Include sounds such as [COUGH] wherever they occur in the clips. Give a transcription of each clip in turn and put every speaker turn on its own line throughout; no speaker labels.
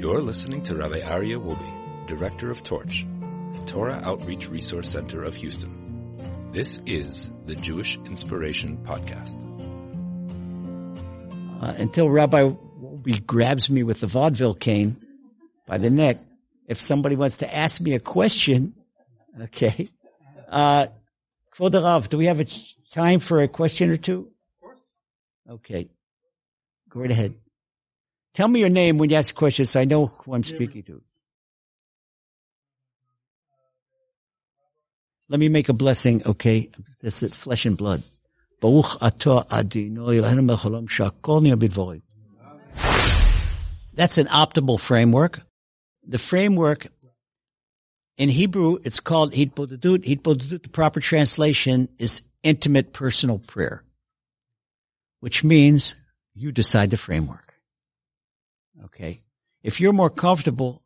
You're listening to Rabbi Aryeh Wolbe, Director of Torch, the Torah Outreach Resource Center of Houston. This is the Jewish Inspiration Podcast.
Uh, until Rabbi Wolbe grabs me with the vaudeville cane by the neck, if somebody wants to ask me a question, okay. Uh, Kvod Rav, do we have a time for a question or two? Of course. Okay. Go right ahead. Tell me your name when you ask questions. so I know who I'm speaking to. Let me make a blessing, okay? This is flesh and blood. That's an optimal framework. The framework in Hebrew, it's called hitbodedut. Hitbodedut, the proper translation is intimate personal prayer, which means you decide the framework. Okay. If you're more comfortable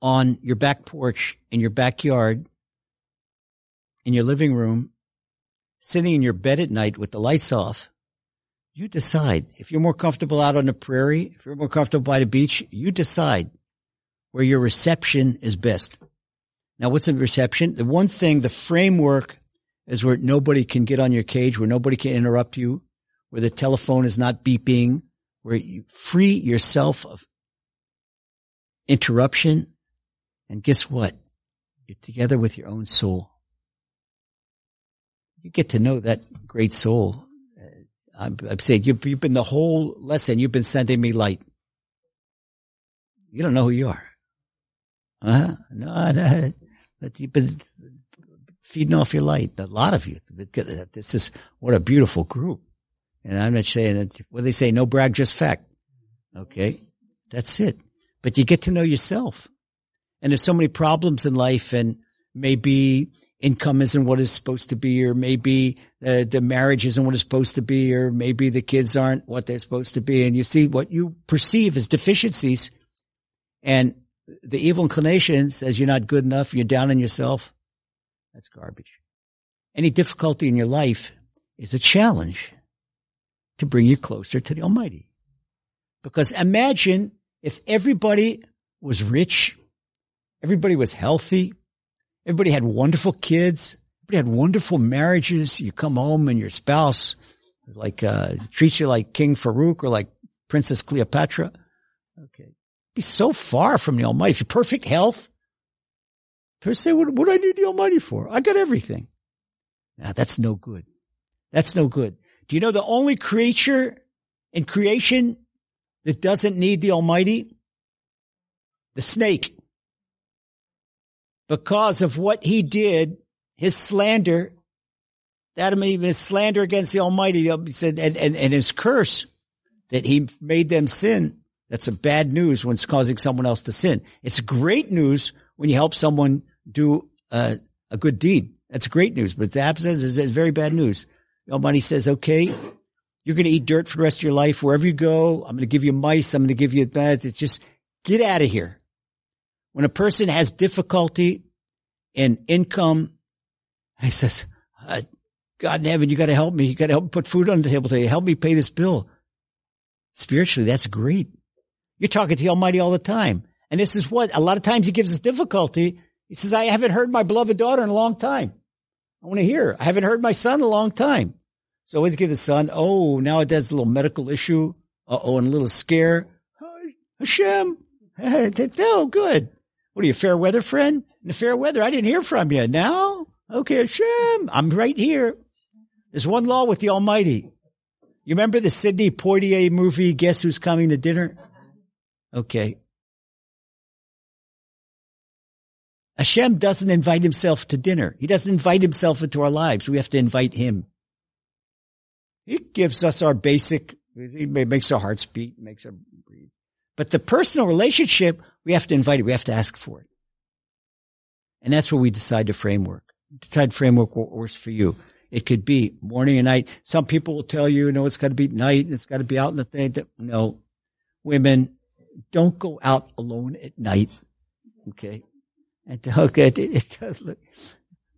on your back porch in your backyard, in your living room, sitting in your bed at night with the lights off, you decide. If you're more comfortable out on the prairie, if you're more comfortable by the beach, you decide where your reception is best. Now, what's a reception? The one thing, the framework is where nobody can get on your cage, where nobody can interrupt you, where the telephone is not beeping, where you free yourself of interruption. And guess what? You're together with your own soul. You get to know that great soul. Uh, I'm, I'm saying you've, you've been the whole lesson. You've been sending me light. You don't know who you are. Huh? No, no, [LAUGHS] but you've been feeding off your light. A lot of you. This is what a beautiful group. And I'm not saying that, what they say, no brag, just fact. Okay. That's it. But you get to know yourself. And there's so many problems in life and maybe income isn't what it's supposed to be, or maybe uh, the marriage isn't what it's supposed to be, or maybe the kids aren't what they're supposed to be. And you see what you perceive as deficiencies and the evil inclination says you're not good enough. You're down on yourself. That's garbage. Any difficulty in your life is a challenge to bring you closer to the Almighty. Because imagine if everybody was rich, everybody was healthy, everybody had wonderful kids, everybody had wonderful marriages. You come home and your spouse like uh, treats you like King Farouk or like Princess Cleopatra. Okay, be so far from the Almighty. If you're perfect health, people say, "What what do I need the Almighty for? I got everything." Now that's no good. That's no good. Do you know the only creature in creation that doesn't need the Almighty? The snake. Because of what he did, his slander, Adam even his slander against the Almighty, he said, and, and, and his curse that he made them sin. That's a bad news when it's causing someone else to sin. It's great news when you help someone do a, a good deed. That's great news, but the absence is very bad news. Almighty says, okay, you're going to eat dirt for the rest of your life. Wherever you go, I'm going to give you mice. I'm going to give you bad. It's just get out of here. When a person has difficulty in income, he says, uh, God in heaven, you got to help me. You got to help put food on the table today. Help me pay this bill. Spiritually, that's great. You're talking to the Almighty all the time. And this is what a lot of times he gives us difficulty. He says, I haven't heard my beloved daughter in a long time. I want to hear. I haven't heard my son in a long time. So always give the son, oh, now it does a little medical issue. Uh oh, and a little scare. Hashem. oh, good. What are you, fair weather friend? In the fair weather, I didn't hear from you. Now? Okay, Hashem. I'm right here. There's one law with the Almighty. You remember the Sidney Poitier movie, Guess Who's Coming to Dinner? Okay. Hashem doesn't invite himself to dinner. He doesn't invite himself into our lives. We have to invite him. He gives us our basic, it makes our hearts beat, makes our breathe. But the personal relationship, we have to invite it. We have to ask for it. And that's where we decide the framework. Decide framework what works for you. It could be morning and night. Some people will tell you, no, it's got to be night. And it's got to be out in the thing. No, women, don't go out alone at night. Okay. And [LAUGHS] okay, it, it does look,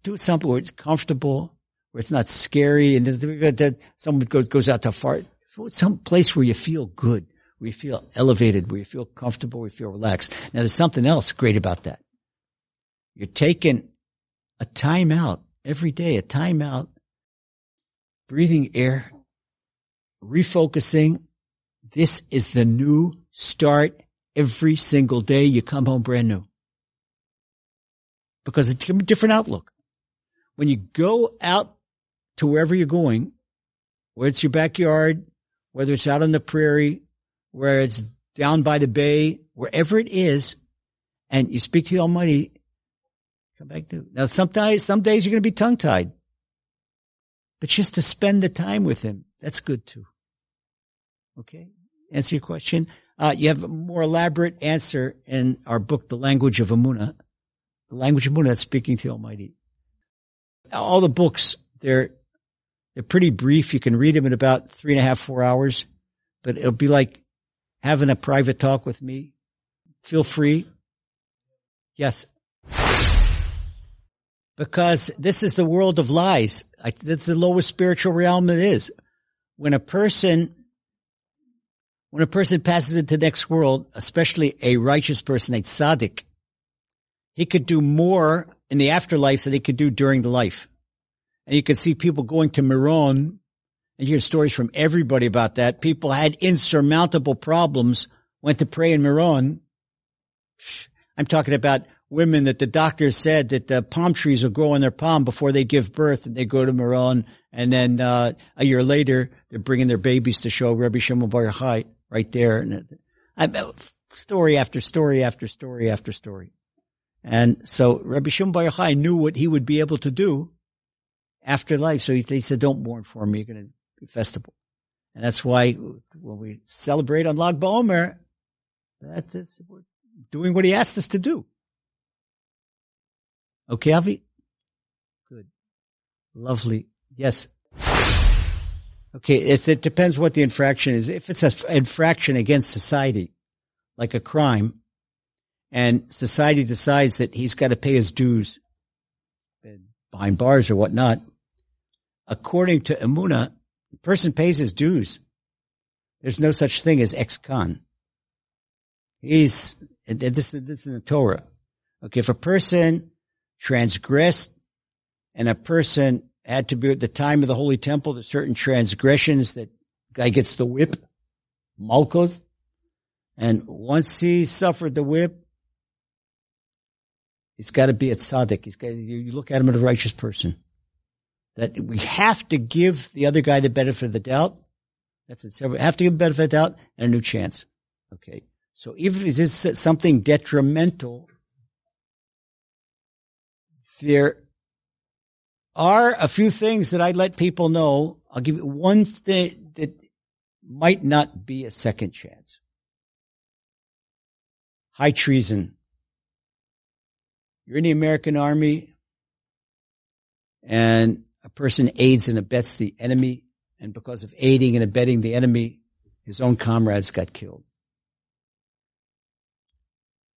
do something where it's comfortable where it's not scary and that someone goes out to fart. Some place where you feel good, We feel elevated. where you feel comfortable. We feel relaxed. Now there's something else great about that. You're taking a time out every day, a time out, breathing air, refocusing. This is the new start every single day. You come home brand new because it's a different outlook. When you go out to wherever you're going, whether it's your backyard, whether it's out on the prairie, where it's down by the bay, wherever it is, and you speak to the Almighty, come back to now. Sometimes, some days you're going to be tongue tied, but just to spend the time with Him, that's good too. Okay, answer your question. Uh, you have a more elaborate answer in our book, The Language of Emuna, the language of Emuna speaking to the Almighty. All the books, they're they're pretty brief. You can read them in about three and a half, four hours, but it'll be like having a private talk with me. Feel free. Yes. Because this is the world of lies. That's the lowest spiritual realm it is. When a person, when a person passes into the next world, especially a righteous person, a tzaddik, he could do more in the afterlife than he could do during the life. And you can see people going to Meron and hear stories from everybody about that. People had insurmountable problems, went to pray in Meron. I'm talking about women that the doctors said that the palm trees will grow on their palm before they give birth and they go to Meron. And then, uh, a year later, they're bringing their babies to show Rabbi Shimon Bar Yochai right there. And I, story after story after story after story. And so Rabbi Shimon Bar Yochai knew what he would be able to do after life. So he, he said, don't mourn for me. You're going to be festival. And that's why when we celebrate on Lag BaOmer, that is we're doing what he asked us to do. Okay, Avi? Good. Lovely. Yes. Okay, it's, it depends what the infraction is. If it's an infraction against society, like a crime, and society decides that he's got to pay his dues behind bars or whatnot, according to Emuna, person pays his dues. There's no such thing as ex-con. He's, this, this is in the Torah. Okay, if a person transgressed and a person had to be at the time of the Holy Temple, there's certain transgressions that guy gets the whip, malchus, and once he suffered the whip, he's got to be a tzaddik. He's got, you look at him as a righteous person that we have to give the other guy the benefit of the doubt. That's it. We have to give benefit of the doubt and a new chance. Okay. So if it's something detrimental, there are a few things that I let people know. I'll give you one thing that might not be a second chance. High treason. You're in the American army and a person aids and abets the enemy, and because of aiding and abetting the enemy, his own comrades got killed.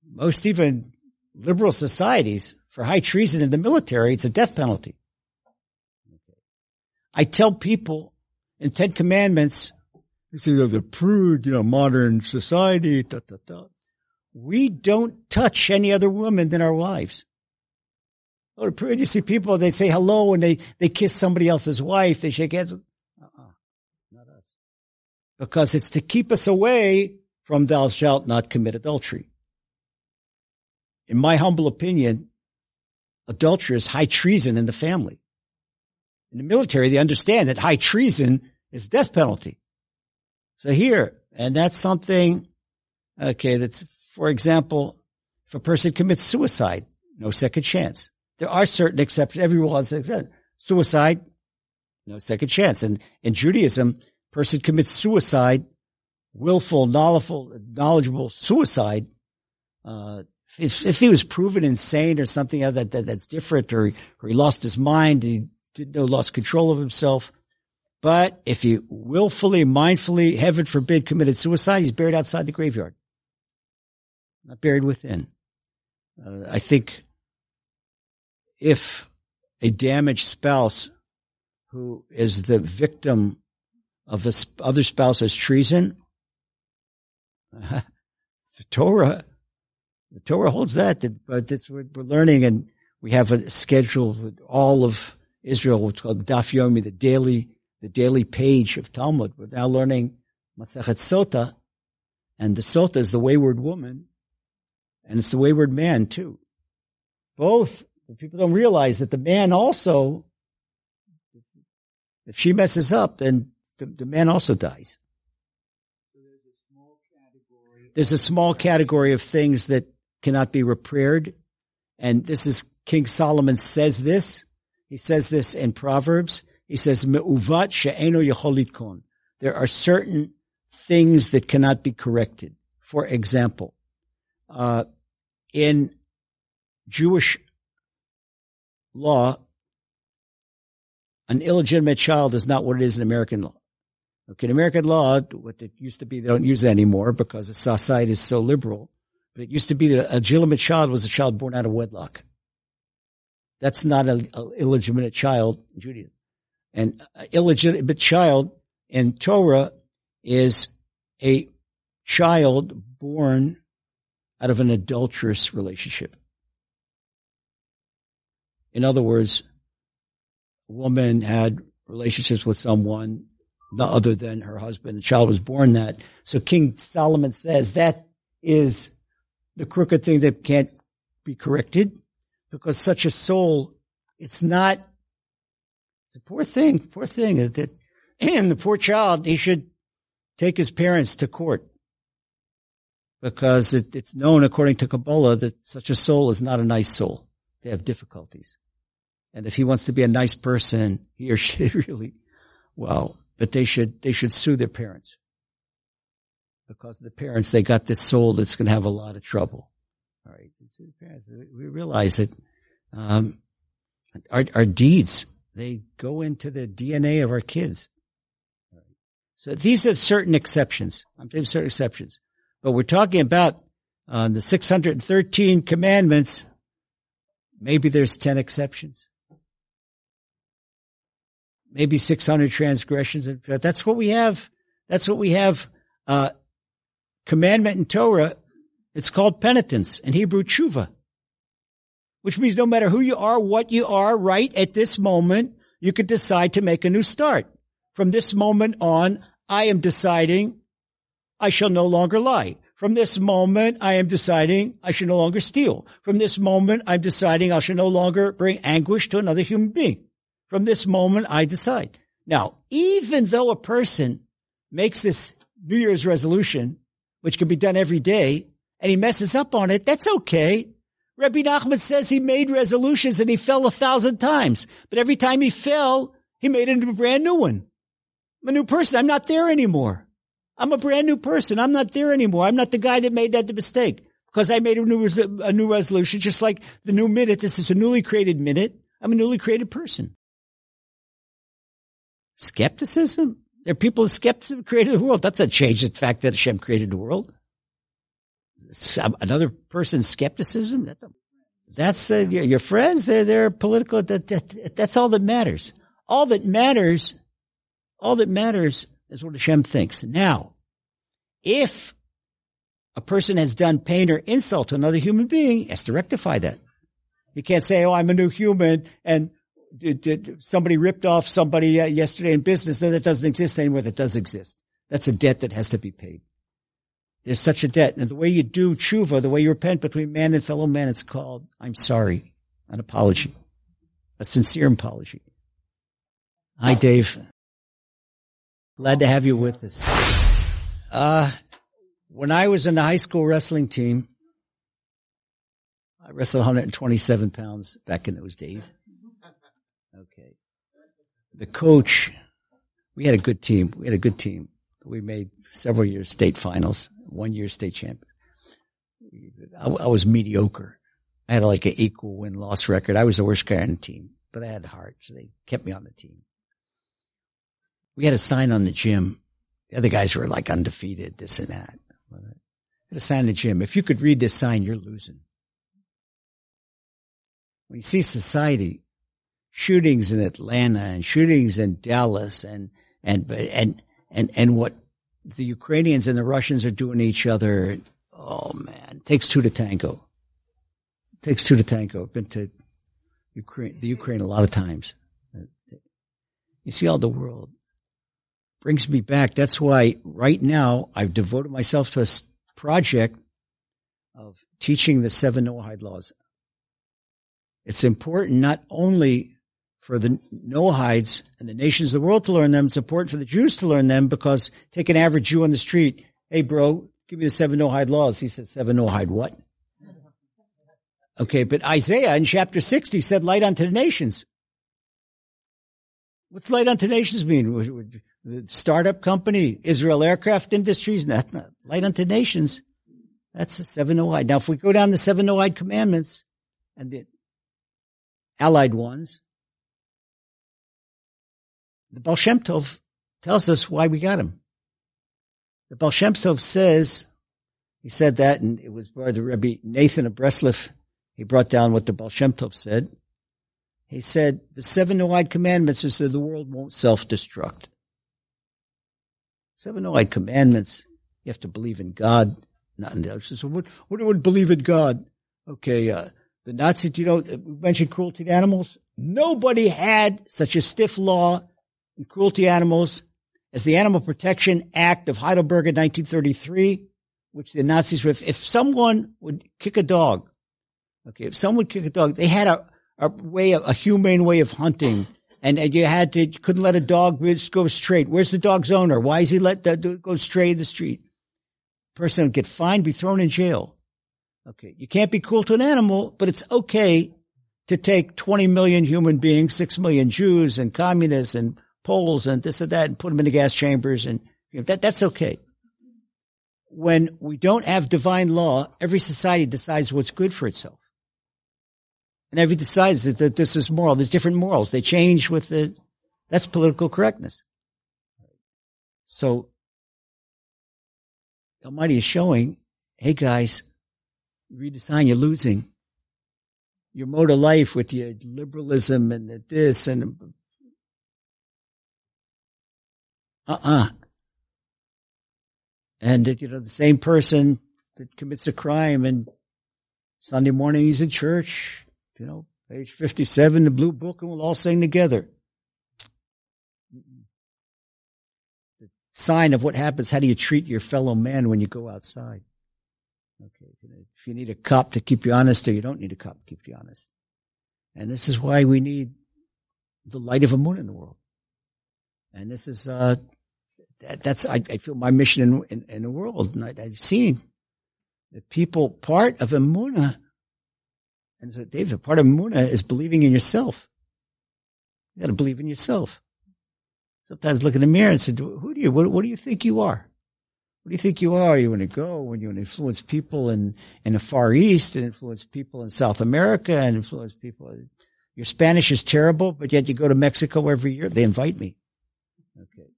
Most even liberal societies, for high treason in the military, it's a death penalty. I tell people in Ten Commandments, say they're the prude, you know, modern society, da, da, da. We don't touch any other woman than our wives. Oh, you see people, they say hello and they, they kiss somebody else's wife. They shake hands. Uh-uh. Not us. Because it's to keep us away from thou shalt not commit adultery. In my humble opinion, adultery is high treason in the family. In the military, they understand that high treason is death penalty. So here, and that's something, okay, that's, for example, if a person commits suicide, no second chance. There are certain exceptions. Everyone has suicide, no second chance. And in Judaism, person commits suicide, willful, knowledgeable suicide. Uh, if, if, he was proven insane or something that, that that's different, or, or he lost his mind, he didn't know, lost control of himself. But if he willfully, mindfully, heaven forbid, committed suicide, he's buried outside the graveyard, not buried within. Uh, I think if a damaged spouse who is the victim of a other spouse's treason, [LAUGHS] the Torah, the Torah holds that, but that's what we're learning and we have a schedule with all of Israel, what's called Daf Yomi, the daily, the daily page of Talmud. We're now learning Masachet Sota, and the Sota is the wayward woman, and it's the wayward man too. Both, people don't realize that the man also, if she messes up, then the, the man also dies. There's a small category of things that cannot be repaired. And this is King Solomon says this. He says this in Proverbs. He says, Me'uvat she'eno. There are certain things that cannot be corrected. For example, uh, in Jewish law, an illegitimate child is not what it is in American law. Okay, in American law, what it used to be, they don't use it anymore because the society is so liberal. But it used to be that a legitimate child was a child born out of wedlock. That's not an illegitimate child in Judaism. An illegitimate child in Torah is a child born out of an adulterous relationship. In other words, a woman had relationships with someone other than her husband. The child was born that. So King Solomon says that is the crooked thing that can't be corrected because such a soul, it's not, it's a poor thing, poor thing. And the poor child, he should take his parents to court because it, it's known according to Kabbalah that such a soul is not a nice soul. They have difficulties. And if he wants to be a nice person, he or she [LAUGHS] really, well, but they should, they should sue their parents. Because the parents, they got this soul that's going to have a lot of trouble. All right. Sue the parents. We realize that, um, our, our deeds, they go into the DNA of our kids. So these are certain exceptions. I'm saying certain exceptions, but we're talking about uh, the 613 commandments. Maybe there's 10 exceptions maybe 600 transgressions. That's what we have. That's what we have. Uh, commandment in Torah. It's called penitence in Hebrew tshuva, which means no matter who you are, what you are right at this moment, you could decide to make a new start. From this moment on, I am deciding I shall no longer lie. From this moment, I am deciding I should no longer steal. From this moment, I'm deciding I shall no longer bring anguish to another human being. From this moment, I decide. Now, even though a person makes this New Year's resolution, which can be done every day, and he messes up on it, that's okay. Rabbi Nachman says he made resolutions and he fell a thousand times, but every time he fell, he made a brand new one. I'm a new person. I'm not there anymore. I'm a brand new person. I'm not there anymore. I'm not the guy that made that mistake because I made a new, a new resolution, just like the new minute. This is a newly created minute. I'm a newly created person. Skepticism? There are people who skepticism who created the world. That's a change the fact that Hashem created the world. Another person's skepticism? That's uh, your, your, friends. They're, they're political. That, that, that's all that matters. All that matters, all that matters is what Hashem thinks. Now, if a person has done pain or insult to another human being, has to rectify that. You can't say, oh, I'm a new human and did, somebody ripped off somebody uh, yesterday in business, then it doesn't exist anymore. That does exist. That's a debt that has to be paid. There's such a debt. And the way you do tshuva, the way you repent between man and fellow man, it's called, I'm sorry, an apology, a sincere apology. Hi, Dave. Glad to have you with us. Uh, when I was in the high school wrestling team, I wrestled 127 pounds back in those days. The coach, we had a good team. We had a good team. We made several years state finals, one year state champion. I, I was mediocre. I had like an equal win loss record. I was the worst guy on the team, but I had heart, so they kept me on the team. We had a sign on the gym. The other guys were like undefeated, this and that. We had a sign in the gym. If you could read this sign, you're losing. When you see society shootings in Atlanta and shootings in Dallas and, and, and, and, and what the Ukrainians and the Russians are doing to each other. Oh man, takes two to tango. Takes two to tango. I've been to Ukraine, the Ukraine a lot of times. You see all the world brings me back. That's why right now I've devoted myself to a project of teaching the seven Noahide laws. It's important not only for the Noahides and the nations of the world to learn them, it's important for the Jews to learn them because take an average Jew on the street. Hey bro, give me the seven Noahide laws. He says, seven Noahide what? Okay, but Isaiah in chapter 60 said light unto the nations. What's light unto nations mean? The startup company, Israel Aircraft Industries, that's not light unto nations. That's the seven Noahide. Now, if we go down the seven Noahide commandments and the allied ones, the Baal Shem Tov tells us why we got him. The Baal Shem Tov says, he said that, and it was by the Rebbe Nathan of Breslov. He brought down what the Baal Shem Tov said. He said, the seven Noahide commandments is that the world won't self-destruct. Seven Noahide commandments, you have to believe in God, not in the others. So what, what would believe in God? Okay, uh, the Nazis, you know, we mentioned cruelty to animals. Nobody had such a stiff law in cruelty animals as the Animal Protection Act of Heidelberg in 1933, which the Nazis, if, if someone would kick a dog, okay, if someone would kick a dog, they had a, a way, a humane way of hunting. And, and you had to, you couldn't let a dog go straight. Where's the dog's owner? Why is he let uh, that go straight in the street? Person would get fined, be thrown in jail. Okay. You can't be cruel to an animal, but it's okay to take 20 million human beings, 6 million Jews and communists and Poles and this and that and put them in the gas chambers and you know, that, that's okay. When we don't have divine law, every society decides what's good for itself. And every decides that, that this is moral. There's different morals. They change with the, that's political correctness. So Almighty is showing, hey guys, you you're losing. Your mode of life with your liberalism and this and uh-uh. And, you know, the same person that commits a crime and Sunday morning he's in church, you know, page 57, the blue book, and we'll all sing together. The sign of what happens. How do you treat your fellow man when you go outside? Okay. If you need a cop to keep you honest or you don't need a cop to keep you honest. And this is why we need the light of Emuna in the world. And this is, uh, that's, I, I, feel my mission in, in, in the world. And I, have seen the people, part of Emunah, and so David, part of Emunah is believing in yourself. You got to believe in yourself. Sometimes look in the mirror and say, who do you, what, what do you think you are? What do you think you are? You want to go when you want to influence people in, in the Far East and influence people in South America and influence people. Your Spanish is terrible, but yet you go to Mexico every year. They invite me. Okay.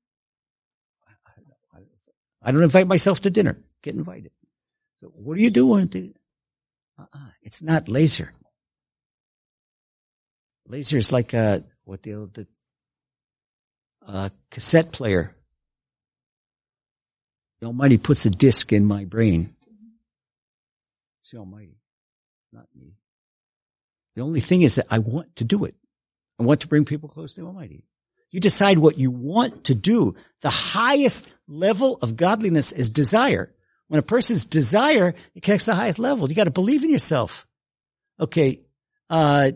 I don't invite myself to dinner. Get invited. So what are you doing? Uh-uh. It's not Lazer. Lazer is like a, what the, the uh, cassette player. The Almighty puts a disc in my brain. It's the Almighty, not me. The only thing is that I want to do it. I want to bring people close to the Almighty. You decide what you want to do. The highest level of godliness is desire. When a person's desire, it connects the highest level. You got to believe in yourself. Okay. Uh,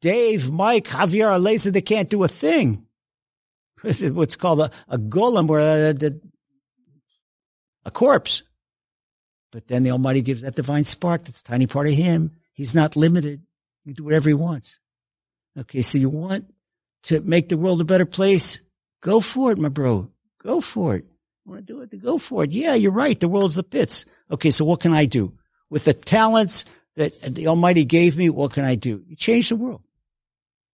Dave, Mike, Javier Alesa, they can't do a thing. [LAUGHS] What's called a, a golem or a, a, a corpse. But then the Almighty gives that divine spark that's a tiny part of Him. He's not limited. He can do whatever He wants. Okay, so you want to make the world a better place? Go for it, my bro. Go for it. Want to do it? Go for it. Yeah, you're right. The world's the pits. Okay, so what can I do? With the talents that the Almighty gave me, what can I do? You change the world.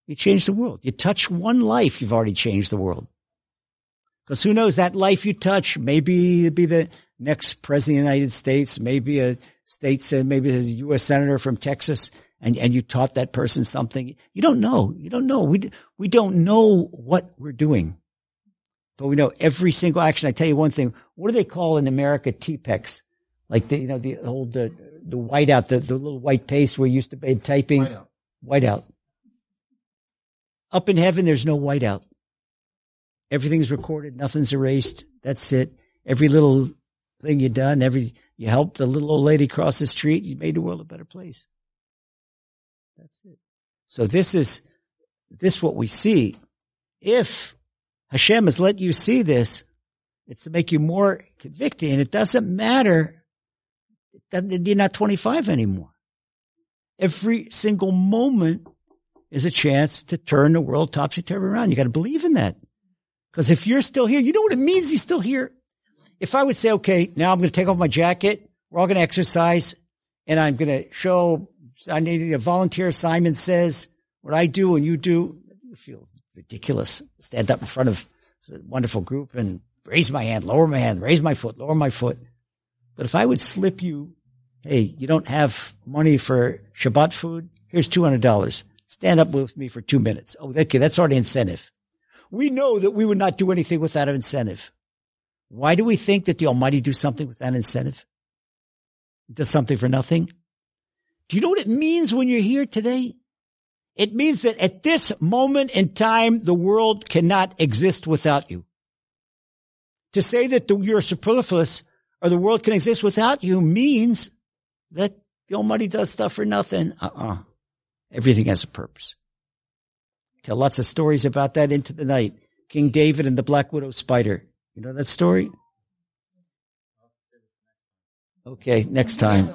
You change the world. You touch one life, you've already changed the world. Because who knows, that life you touch, maybe it'd be the next president of the United States, maybe a state, maybe a U.S. senator from Texas, and, and you taught that person something. You don't know. You don't know. We, we don't know what we're doing. but we know every single action. I tell you one thing. What do they call in America Tipp-Ex? Like the, you know, the old, uh, the whiteout, the, the little white paste we used to be typing.
Whiteout.
Whiteout. Up in heaven, there's no whiteout. Everything's recorded. Nothing's erased. That's it. Every little thing you done, every, you helped the little old lady cross the street, you made the world a better place. That's it. So this is, this what we see. If Hashem has let you see this, it's to make you more convicted and it doesn't matter that you're not 25 anymore. Every single moment is a chance to turn the world topsy-turvy around. You got to believe in that. Because if you're still here, you know what it means he's still here. If I would say, okay, now I'm going to take off my jacket, we're all going to exercise, and I'm going to show, I need a volunteer. Simon says what I do and you do. You feel ridiculous. Stand up in front of a wonderful group and raise my hand, lower my hand, raise my foot, lower my foot. But if I would slip you, hey, you don't have money for Shabbat food? Here's $200. Stand up with me for two minutes. Oh, okay, that's already incentive. We know that we would not do anything without an incentive. Why do we think that the Almighty do something without incentive? Does something for nothing? Do you know what it means when you're here today? It means that at this moment in time, the world cannot exist without you. To say that the, you're superfluous or the world can exist without you means that the Almighty does stuff for nothing. Uh-uh. Everything has a purpose. Tell lots of stories about that into the night. King David and the Black Widow spider. You know that story? Okay, next time.